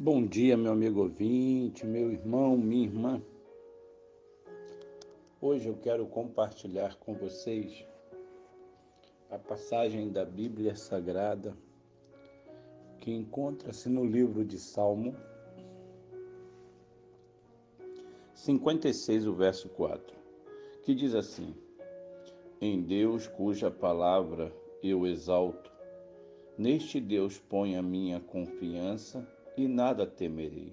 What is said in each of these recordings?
Bom dia, meu amigo ouvinte, meu irmão, minha irmã. Hoje eu quero compartilhar com vocês a passagem da Bíblia Sagrada que encontra-se no livro de Salmo 56, o verso 4, que diz assim: Em Deus cuja palavra eu exalto, neste Deus põe a minha confiança e nada temerei.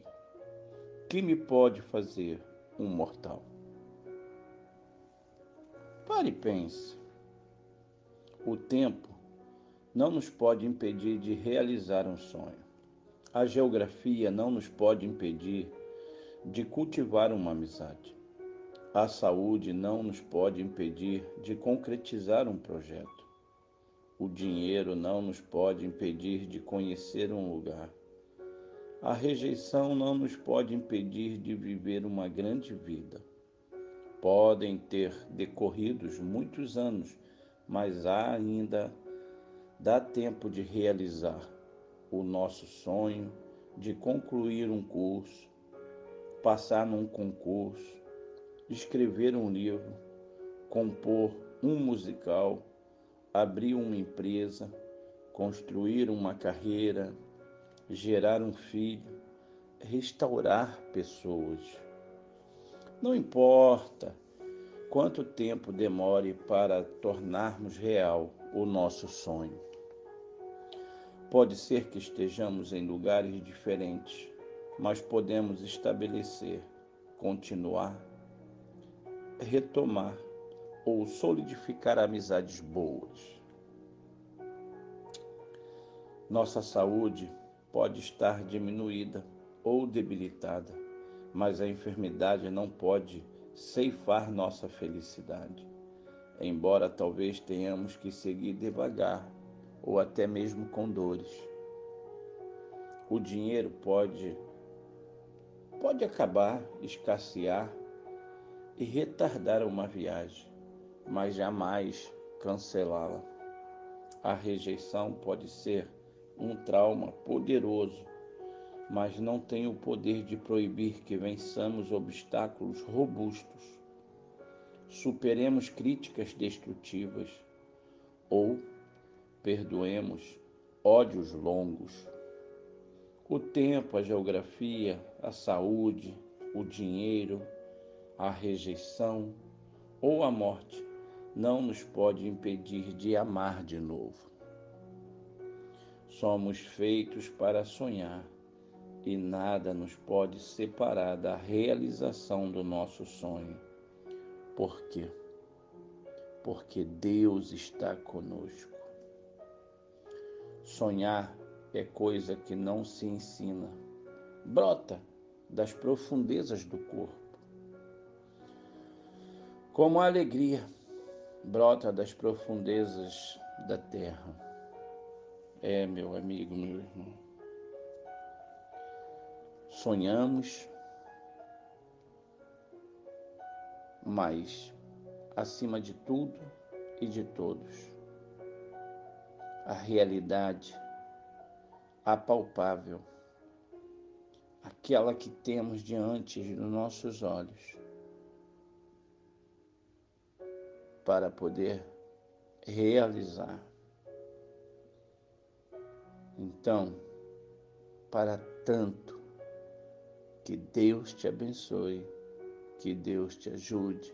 Que me pode fazer um mortal? Pare e pense. O tempo não nos pode impedir de realizar um sonho. A geografia não nos pode impedir de cultivar uma amizade. A saúde não nos pode impedir de concretizar um projeto. O dinheiro não nos pode impedir de conhecer um lugar. A rejeição não nos pode impedir de viver uma grande vida. Podem ter decorridos muitos anos, mas ainda dá tempo de realizar o nosso sonho de concluir um curso, passar num concurso, escrever um livro, compor um musical, abrir uma empresa, construir uma carreira, gerar um filho, restaurar pessoas. Não importa quanto tempo demore para tornarmos real o nosso sonho. Pode ser que estejamos em lugares diferentes, mas podemos estabelecer, continuar, retomar ou solidificar amizades boas. Nossa saúde pode estar diminuída ou debilitada, mas a enfermidade não pode ceifar nossa felicidade. Embora talvez tenhamos que seguir devagar ou até mesmo com dores. O dinheiro pode pode acabar, escassear e retardar uma viagem, mas jamais cancelá-la. A rejeição pode ser um trauma poderoso, mas não tem o poder de proibir que vençamos obstáculos robustos, superemos críticas destrutivas ou perdoemos ódios longos. O tempo, a geografia, a saúde, o dinheiro, a rejeição ou a morte não nos pode impedir de amar de novo. Somos feitos para sonhar e nada nos pode separar da realização do nosso sonho. Por quê? Porque Deus está conosco. Sonhar é coisa que não se ensina, brota das profundezas do corpo. Como a alegria brota das profundezas da terra. É, meu amigo, meu irmão. Sonhamos, mas, acima de tudo e de todos, a realidade apalpável, aquela que temos diante dos nossos olhos, para poder realizar então, para tanto, que Deus te abençoe, que Deus te ajude